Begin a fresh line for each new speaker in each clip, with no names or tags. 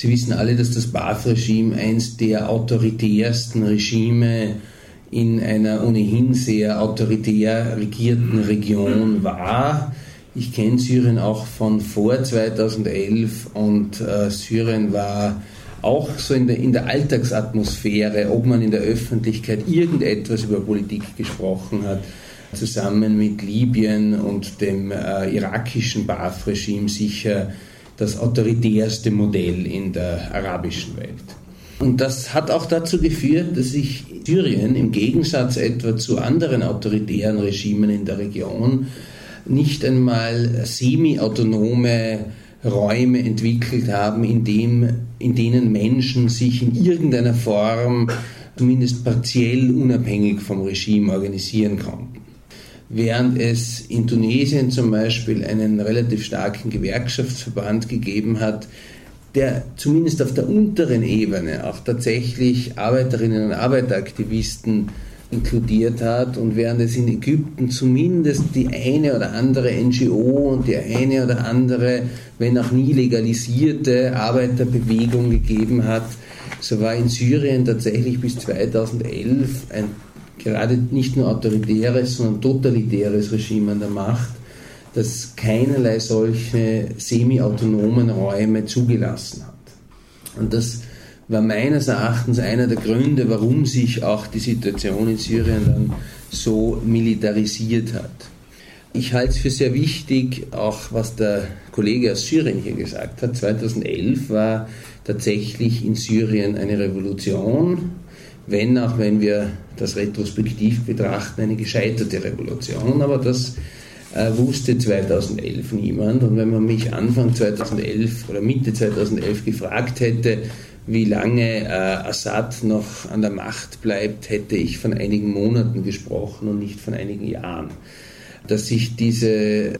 Sie wissen alle, dass das Baath-Regime eins der autoritärsten Regime in einer ohnehin sehr autoritär regierten Region war. Ich kenne Syrien auch von vor 2011 und äh, Syrien war auch so in der, in der Alltagsatmosphäre, ob man in der Öffentlichkeit irgendetwas über Politik gesprochen hat, zusammen mit Libyen und dem äh, irakischen Baath-Regime sicher das autoritärste Modell in der arabischen Welt. Und das hat auch dazu geführt, dass sich Syrien im Gegensatz etwa zu anderen autoritären Regimen in der Region nicht einmal semi-autonome Räume entwickelt haben, in, dem, in denen Menschen sich in irgendeiner Form zumindest partiell unabhängig vom Regime organisieren konnten. Während es in Tunesien zum Beispiel einen relativ starken Gewerkschaftsverband gegeben hat, der zumindest auf der unteren Ebene auch tatsächlich Arbeiterinnen und Arbeiteraktivisten inkludiert hat und während es in Ägypten zumindest die eine oder andere NGO und die eine oder andere, wenn auch nie legalisierte Arbeiterbewegung gegeben hat, so war in Syrien tatsächlich bis 2011 ein gerade nicht nur autoritäres, sondern totalitäres Regime an der Macht, das keinerlei solche semi-autonomen Räume zugelassen hat. Und das war meines Erachtens einer der Gründe, warum sich auch die Situation in Syrien dann so militarisiert hat. Ich halte es für sehr wichtig, auch was der Kollege aus Syrien hier gesagt hat. 2011 war tatsächlich in Syrien eine Revolution, wenn auch wenn wir das retrospektiv betrachten, eine gescheiterte Revolution. Aber das äh, wusste 2011 niemand. Und wenn man mich Anfang 2011 oder Mitte 2011 gefragt hätte, wie lange äh, Assad noch an der Macht bleibt, hätte ich von einigen Monaten gesprochen und nicht von einigen Jahren. Dass sich, diese,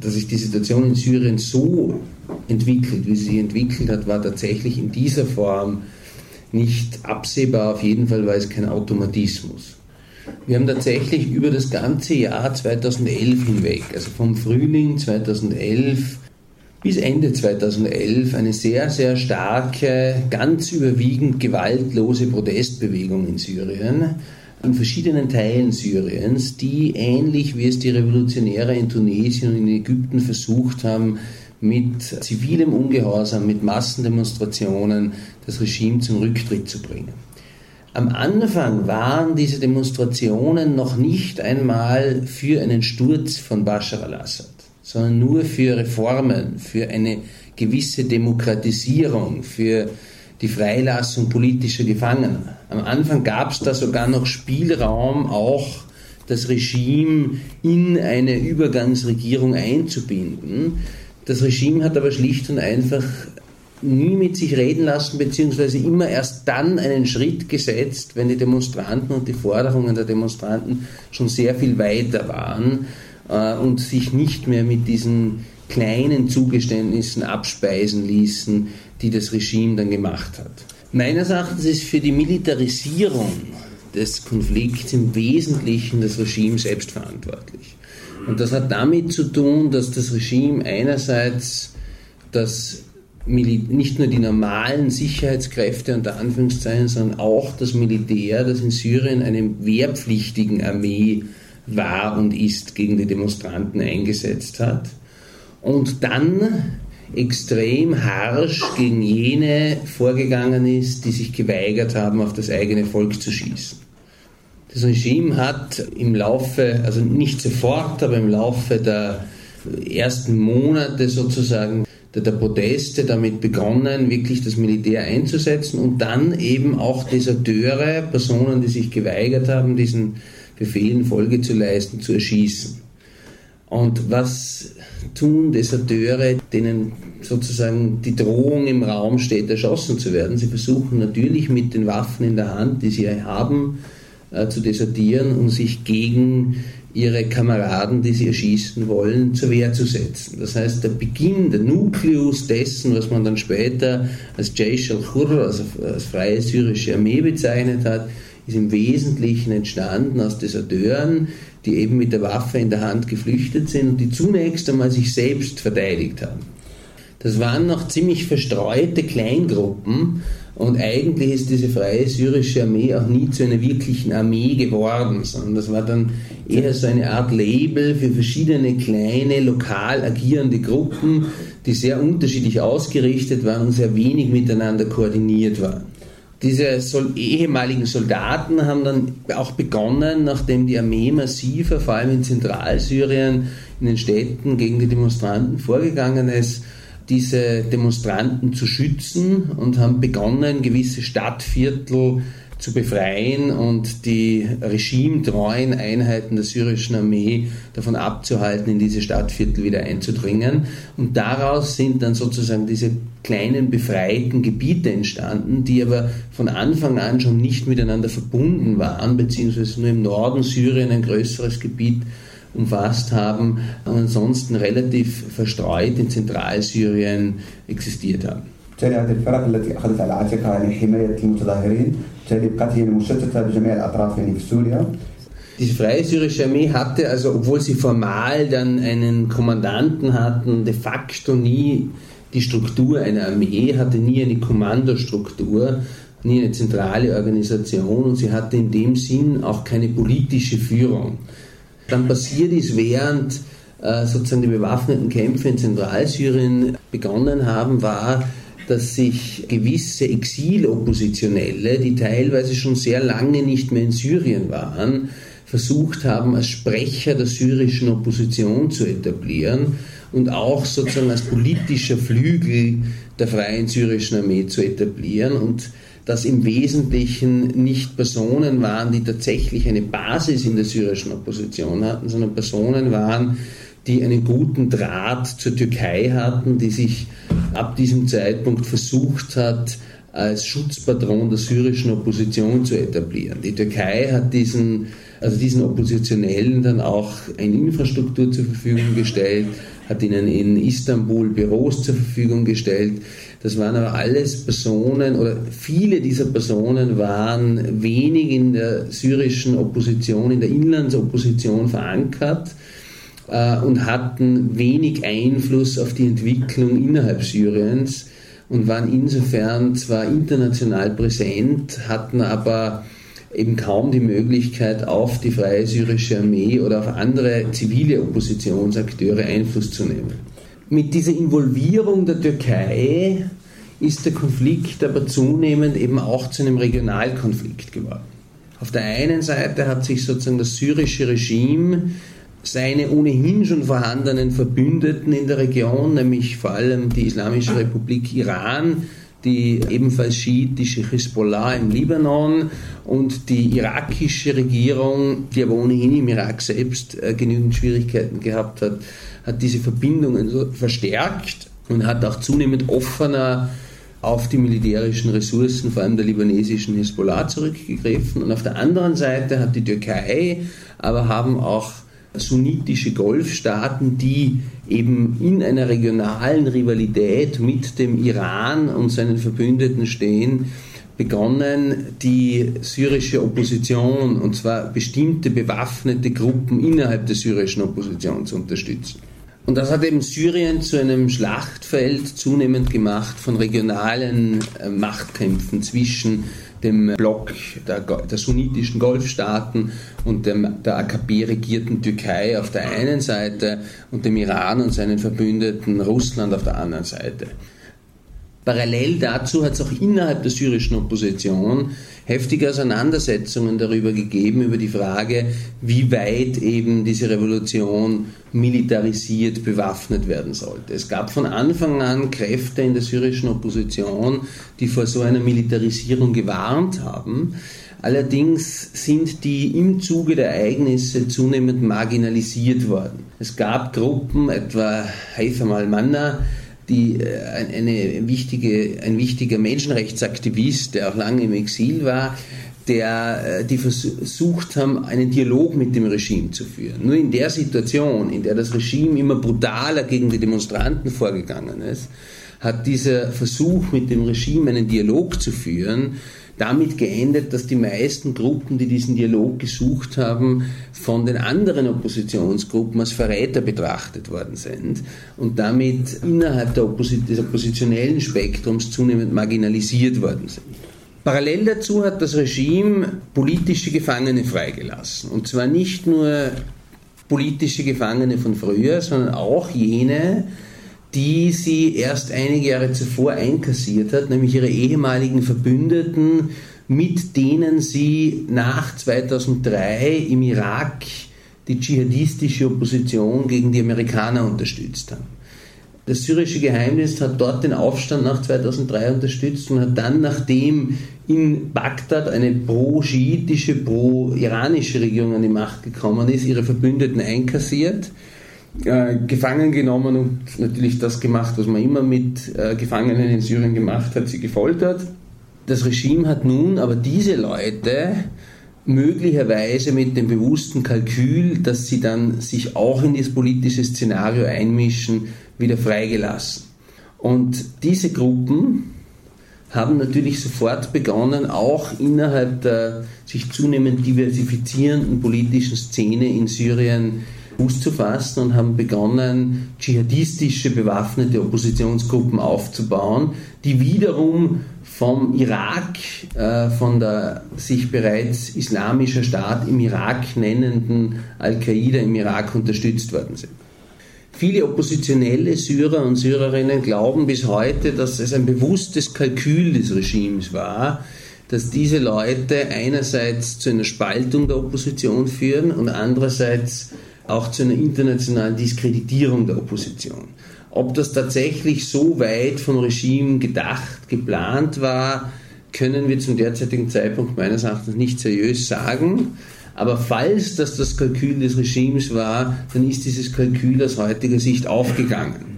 dass sich die Situation in Syrien so entwickelt, wie sie sich entwickelt hat, war tatsächlich in dieser Form nicht absehbar. Auf jeden Fall war es kein Automatismus. Wir haben tatsächlich über das ganze Jahr 2011 hinweg, also vom Frühling 2011 bis Ende 2011 eine sehr, sehr starke, ganz überwiegend gewaltlose Protestbewegung in Syrien, in verschiedenen Teilen Syriens, die ähnlich wie es die Revolutionäre in Tunesien und in Ägypten versucht haben, mit zivilem Ungehorsam, mit Massendemonstrationen das Regime zum Rücktritt zu bringen. Am Anfang waren diese Demonstrationen noch nicht einmal für einen Sturz von Bashar al-Assad sondern nur für Reformen, für eine gewisse Demokratisierung, für die Freilassung politischer Gefangener. Am Anfang gab es da sogar noch Spielraum, auch das Regime in eine Übergangsregierung einzubinden. Das Regime hat aber schlicht und einfach nie mit sich reden lassen, beziehungsweise immer erst dann einen Schritt gesetzt, wenn die Demonstranten und die Forderungen der Demonstranten schon sehr viel weiter waren äh, und sich nicht mehr mit diesen kleinen Zugeständnissen abspeisen ließen, die das Regime dann gemacht hat. Meines Erachtens ist für die Militarisierung des Konflikts im Wesentlichen das Regime selbst verantwortlich. Und das hat damit zu tun, dass das Regime einerseits das nicht nur die normalen Sicherheitskräfte unter Anführungszeichen, sondern auch das Militär, das in Syrien eine wehrpflichtigen Armee war und ist gegen die Demonstranten eingesetzt hat. Und dann extrem harsch gegen jene vorgegangen ist, die sich geweigert haben, auf das eigene Volk zu schießen. Das Regime hat im Laufe, also nicht sofort, aber im Laufe der ersten Monate sozusagen der, der Proteste damit begonnen, wirklich das Militär einzusetzen und dann eben auch Deserteure, Personen, die sich geweigert haben, diesen Befehlen Folge zu leisten, zu erschießen. Und was tun Deserteure, denen sozusagen die Drohung im Raum steht, erschossen zu werden? Sie versuchen natürlich mit den Waffen in der Hand, die sie haben, äh, zu desertieren und sich gegen ihre Kameraden, die sie erschießen wollen, zur Wehr zu setzen. Das heißt, der Beginn, der Nukleus dessen, was man dann später als Jaish al-Khurr, also als freie syrische Armee bezeichnet hat, ist im Wesentlichen entstanden aus Deserteuren, die eben mit der Waffe in der Hand geflüchtet sind und die zunächst einmal sich selbst verteidigt haben. Das waren noch ziemlich verstreute Kleingruppen und eigentlich ist diese freie syrische Armee auch nie zu einer wirklichen Armee geworden, sondern das war dann eher so eine Art Label für verschiedene kleine, lokal agierende Gruppen, die sehr unterschiedlich ausgerichtet waren und sehr wenig miteinander koordiniert waren. Diese Sol ehemaligen Soldaten haben dann auch begonnen, nachdem die Armee massiver, vor allem in Zentralsyrien, in den Städten gegen die Demonstranten vorgegangen ist, diese Demonstranten zu schützen und haben begonnen, gewisse Stadtviertel zu befreien und die regimetreuen Einheiten der syrischen Armee davon abzuhalten, in diese Stadtviertel wieder einzudringen. Und daraus sind dann sozusagen diese kleinen befreiten Gebiete entstanden, die aber von Anfang an schon nicht miteinander verbunden waren, beziehungsweise nur im Norden Syrien ein größeres Gebiet umfasst haben und ansonsten relativ verstreut in Zentralsyrien existiert haben. بالتالي هذه الفرق التي اخذت على عاتقها يعني حمايه المتظاهرين بالتالي بقت هي مشتته بجميع الاطراف يعني في سوريا Die Freie Syrische Armee hatte, also obwohl sie formal dann einen Kommandanten hatten, de facto nie die Struktur einer Armee, hatte nie eine Kommandostruktur, nie eine zentrale Organisation und sie hatte in dem Sinn auch keine politische Führung. Dann passiert ist, während äh, sozusagen die bewaffneten Kämpfe in Zentralsyrien begonnen haben, war, dass sich gewisse Exiloppositionelle, die teilweise schon sehr lange nicht mehr in Syrien waren, versucht haben, als Sprecher der syrischen Opposition zu etablieren und auch sozusagen als politischer Flügel der Freien Syrischen Armee zu etablieren und dass im Wesentlichen nicht Personen waren, die tatsächlich eine Basis in der syrischen Opposition hatten, sondern Personen waren, die einen guten Draht zur Türkei hatten, die sich ab diesem Zeitpunkt versucht hat, als Schutzpatron der syrischen Opposition zu etablieren. Die Türkei hat diesen, also diesen Oppositionellen dann auch eine Infrastruktur zur Verfügung gestellt, hat ihnen in Istanbul Büros zur Verfügung gestellt. Das waren aber alles Personen oder viele dieser Personen waren wenig in der syrischen Opposition, in der Inlandsopposition verankert und hatten wenig Einfluss auf die Entwicklung innerhalb Syriens und waren insofern zwar international präsent, hatten aber eben kaum die Möglichkeit, auf die Freie Syrische Armee oder auf andere zivile Oppositionsakteure Einfluss zu nehmen. Mit dieser Involvierung der Türkei ist der Konflikt aber zunehmend eben auch zu einem Regionalkonflikt geworden. Auf der einen Seite hat sich sozusagen das syrische Regime seine ohnehin schon vorhandenen Verbündeten in der Region, nämlich vor allem die Islamische Republik Iran, die ebenfalls schiitische Hisbollah im Libanon und die irakische Regierung, die aber ohnehin im Irak selbst äh, genügend Schwierigkeiten gehabt hat, hat diese Verbindungen verstärkt und hat auch zunehmend offener auf die militärischen Ressourcen, vor allem der libanesischen Hisbollah, zurückgegriffen. Und auf der anderen Seite hat die Türkei, aber haben auch sunnitische Golfstaaten, die eben in einer regionalen Rivalität mit dem Iran und seinen Verbündeten stehen, begonnen, die syrische Opposition, und zwar bestimmte bewaffnete Gruppen innerhalb der syrischen Opposition zu unterstützen. Und das hat eben Syrien zu einem Schlachtfeld zunehmend gemacht von regionalen äh, Machtkämpfen zwischen dem Block der, der sunnitischen Golfstaaten und dem, der AKP-regierten Türkei auf der einen Seite und dem Iran und seinen Verbündeten Russland auf der anderen Seite. Parallel dazu hat es auch innerhalb der syrischen Opposition heftige Auseinandersetzungen darüber gegeben, über die Frage, wie weit eben diese Revolution militarisiert bewaffnet werden sollte. Es gab von Anfang an Kräfte in der syrischen Opposition, die vor so einer Militarisierung gewarnt haben. Allerdings sind die im Zuge der Ereignisse zunehmend marginalisiert worden. Es gab Gruppen, etwa Haitham al-Manna, die äh, eine wichtige, ein wichtiger Menschenrechtsaktivist, der auch lange im Exil war, der, äh, die versucht haben, einen Dialog mit dem Regime zu führen. Nur in der Situation, in der das Regime immer brutaler gegen die Demonstranten vorgegangen ist, hat dieser Versuch, mit dem Regime einen Dialog zu führen, damit geendet, dass die meisten Gruppen, die diesen Dialog gesucht haben, von den anderen Oppositionsgruppen als Verräter betrachtet worden sind und damit innerhalb Oppos des oppositionellen Spektrums zunehmend marginalisiert worden sind. Parallel dazu hat das Regime politische Gefangene freigelassen. Und zwar nicht nur politische Gefangene von früher, sondern auch jene, die sie erst einige Jahre zuvor einkassiert hat, nämlich ihre ehemaligen Verbündeten, mit denen sie nach 2003 im Irak die dschihadistische Opposition gegen die Amerikaner unterstützt haben. Das syrische Geheimdienst hat dort den Aufstand nach 2003 unterstützt und hat dann, nachdem in Bagdad eine pro-schiitische, pro-iranische Regierung an die Macht gekommen ist, ihre Verbündeten einkassiert, äh, gefangen genommen und natürlich das gemacht, was man immer mit äh, Gefangenen in Syrien gemacht hat, sie gefoltert. Das Regime hat nun aber diese Leute möglicherweise mit dem bewussten Kalkül, dass sie dann sich auch in das politische Szenario einmischen, wieder freigelassen. Und diese Gruppen haben natürlich sofort begonnen, auch innerhalb der sich zunehmend diversifizierenden politischen Szene in Syrien Fuß zu fassen und haben begonnen, dschihadistische bewaffnete Oppositionsgruppen aufzubauen, die wiederum vom Irak, äh, von der sich bereits islamischer Staat im Irak nennenden Al-Qaida im Irak unterstützt worden sind. Viele oppositionelle Syrer und Syrerinnen glauben bis heute, dass es ein bewusstes Kalkül des Regimes war, dass diese Leute einerseits zu einer Spaltung der Opposition führen und andererseits auch zu einer internationalen Diskreditierung der Opposition. Ob das tatsächlich so weit vom Regime gedacht, geplant war, können wir zum derzeitigen Zeitpunkt meines Erachtens nicht seriös sagen. Aber falls das das Kalkül des Regimes war, dann ist dieses Kalkül aus heutiger Sicht aufgegangen.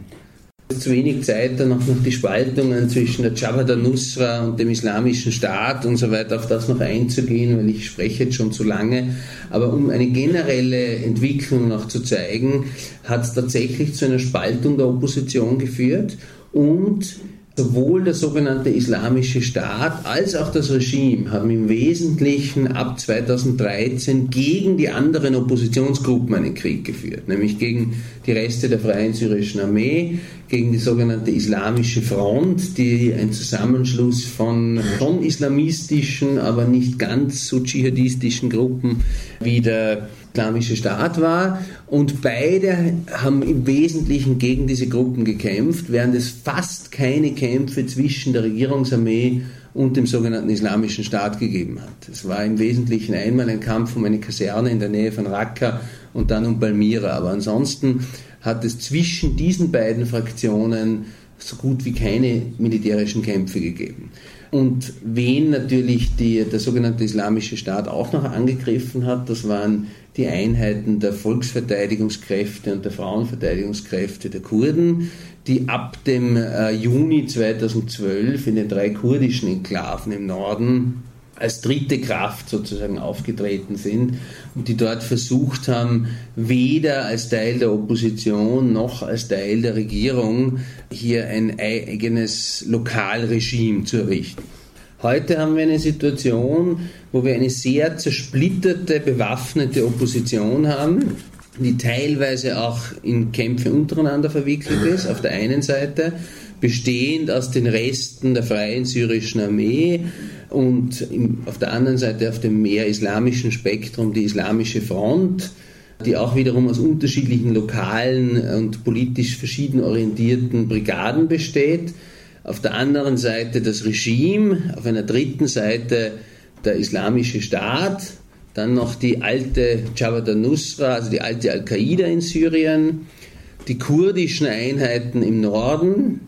Zu wenig Zeit, dann noch, noch die Spaltungen zwischen der Jabhat al-Nusra und dem Islamischen Staat und so weiter, auf das noch einzugehen, weil ich spreche jetzt schon zu lange. Aber um eine generelle Entwicklung noch zu zeigen, hat es tatsächlich zu einer Spaltung der Opposition geführt und Sowohl der sogenannte Islamische Staat als auch das Regime haben im Wesentlichen ab 2013 gegen die anderen Oppositionsgruppen einen Krieg geführt, nämlich gegen die Reste der Freien Syrischen Armee, gegen die sogenannte Islamische Front, die ein Zusammenschluss von schon islamistischen, aber nicht ganz so dschihadistischen Gruppen wie der Islamische Staat war und beide haben im Wesentlichen gegen diese Gruppen gekämpft, während es fast keine Kämpfe zwischen der Regierungsarmee und dem sogenannten Islamischen Staat gegeben hat. Es war im Wesentlichen einmal ein Kampf um eine Kaserne in der Nähe von Raqqa und dann um Palmyra, aber ansonsten hat es zwischen diesen beiden Fraktionen so gut wie keine militärischen Kämpfe gegeben. Und wen natürlich die, der sogenannte Islamische Staat auch noch angegriffen hat, das waren die Einheiten der Volksverteidigungskräfte und der Frauenverteidigungskräfte der Kurden, die ab dem äh, Juni 2012 in den drei kurdischen Enklaven im Norden als dritte Kraft sozusagen aufgetreten sind und die dort versucht haben, weder als Teil der Opposition noch als Teil der Regierung hier ein eigenes Lokalregime zu errichten. Heute haben wir eine Situation, wo wir eine sehr zersplitterte, bewaffnete Opposition haben, die teilweise auch in Kämpfe untereinander verwickelt ist, auf der einen Seite, bestehend aus den Resten der freien syrischen Armee und auf der anderen Seite auf dem mehr islamischen Spektrum die Islamische Front, die auch wiederum aus unterschiedlichen lokalen und politisch verschieden orientierten Brigaden besteht. Auf der anderen Seite das Regime, auf einer dritten Seite der Islamische Staat, dann noch die alte Jabhat al-Nusra, also die alte Al-Qaida in Syrien, die kurdischen Einheiten im Norden.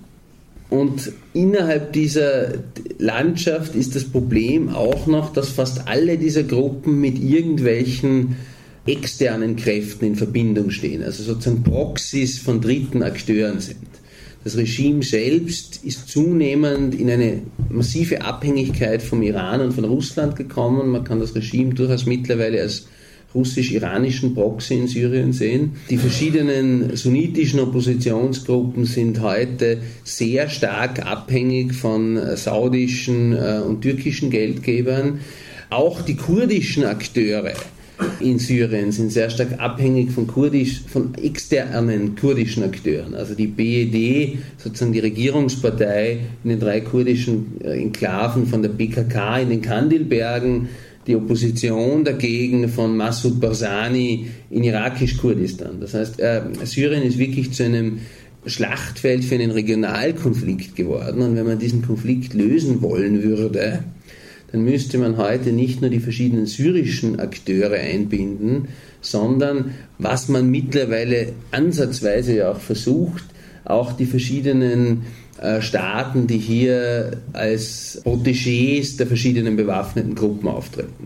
Und innerhalb dieser Landschaft ist das Problem auch noch, dass fast alle dieser Gruppen mit irgendwelchen externen Kräften in Verbindung stehen, also sozusagen Proxys von dritten Akteuren sind. Das Regime selbst ist zunehmend in eine massive Abhängigkeit vom Iran und von Russland gekommen. Man kann das Regime durchaus mittlerweile als russisch-iranischen Proxy in Syrien sehen. Die verschiedenen sunnitischen Oppositionsgruppen sind heute sehr stark abhängig von saudischen äh, und türkischen Geldgebern. Auch die kurdischen Akteure in Syrien sind sehr stark abhängig von, kurdisch, von externen kurdischen Akteuren. Also die BED, sozusagen die Regierungspartei in den drei kurdischen äh, Enklaven von der PKK in den Kandilbergen, die Opposition dagegen von Massoud Barzani in irakisch-Kurdistan. Das heißt, äh, Syrien ist wirklich zu einem Schlachtfeld für einen Regionalkonflikt geworden. Und wenn man diesen Konflikt lösen wollen würde, dann müsste man heute nicht nur die verschiedenen syrischen Akteure einbinden, sondern was man mittlerweile ansatzweise ja auch versucht, auch die verschiedenen äh, Staaten, die hier als Protégés der verschiedenen bewaffneten Gruppen auftreten.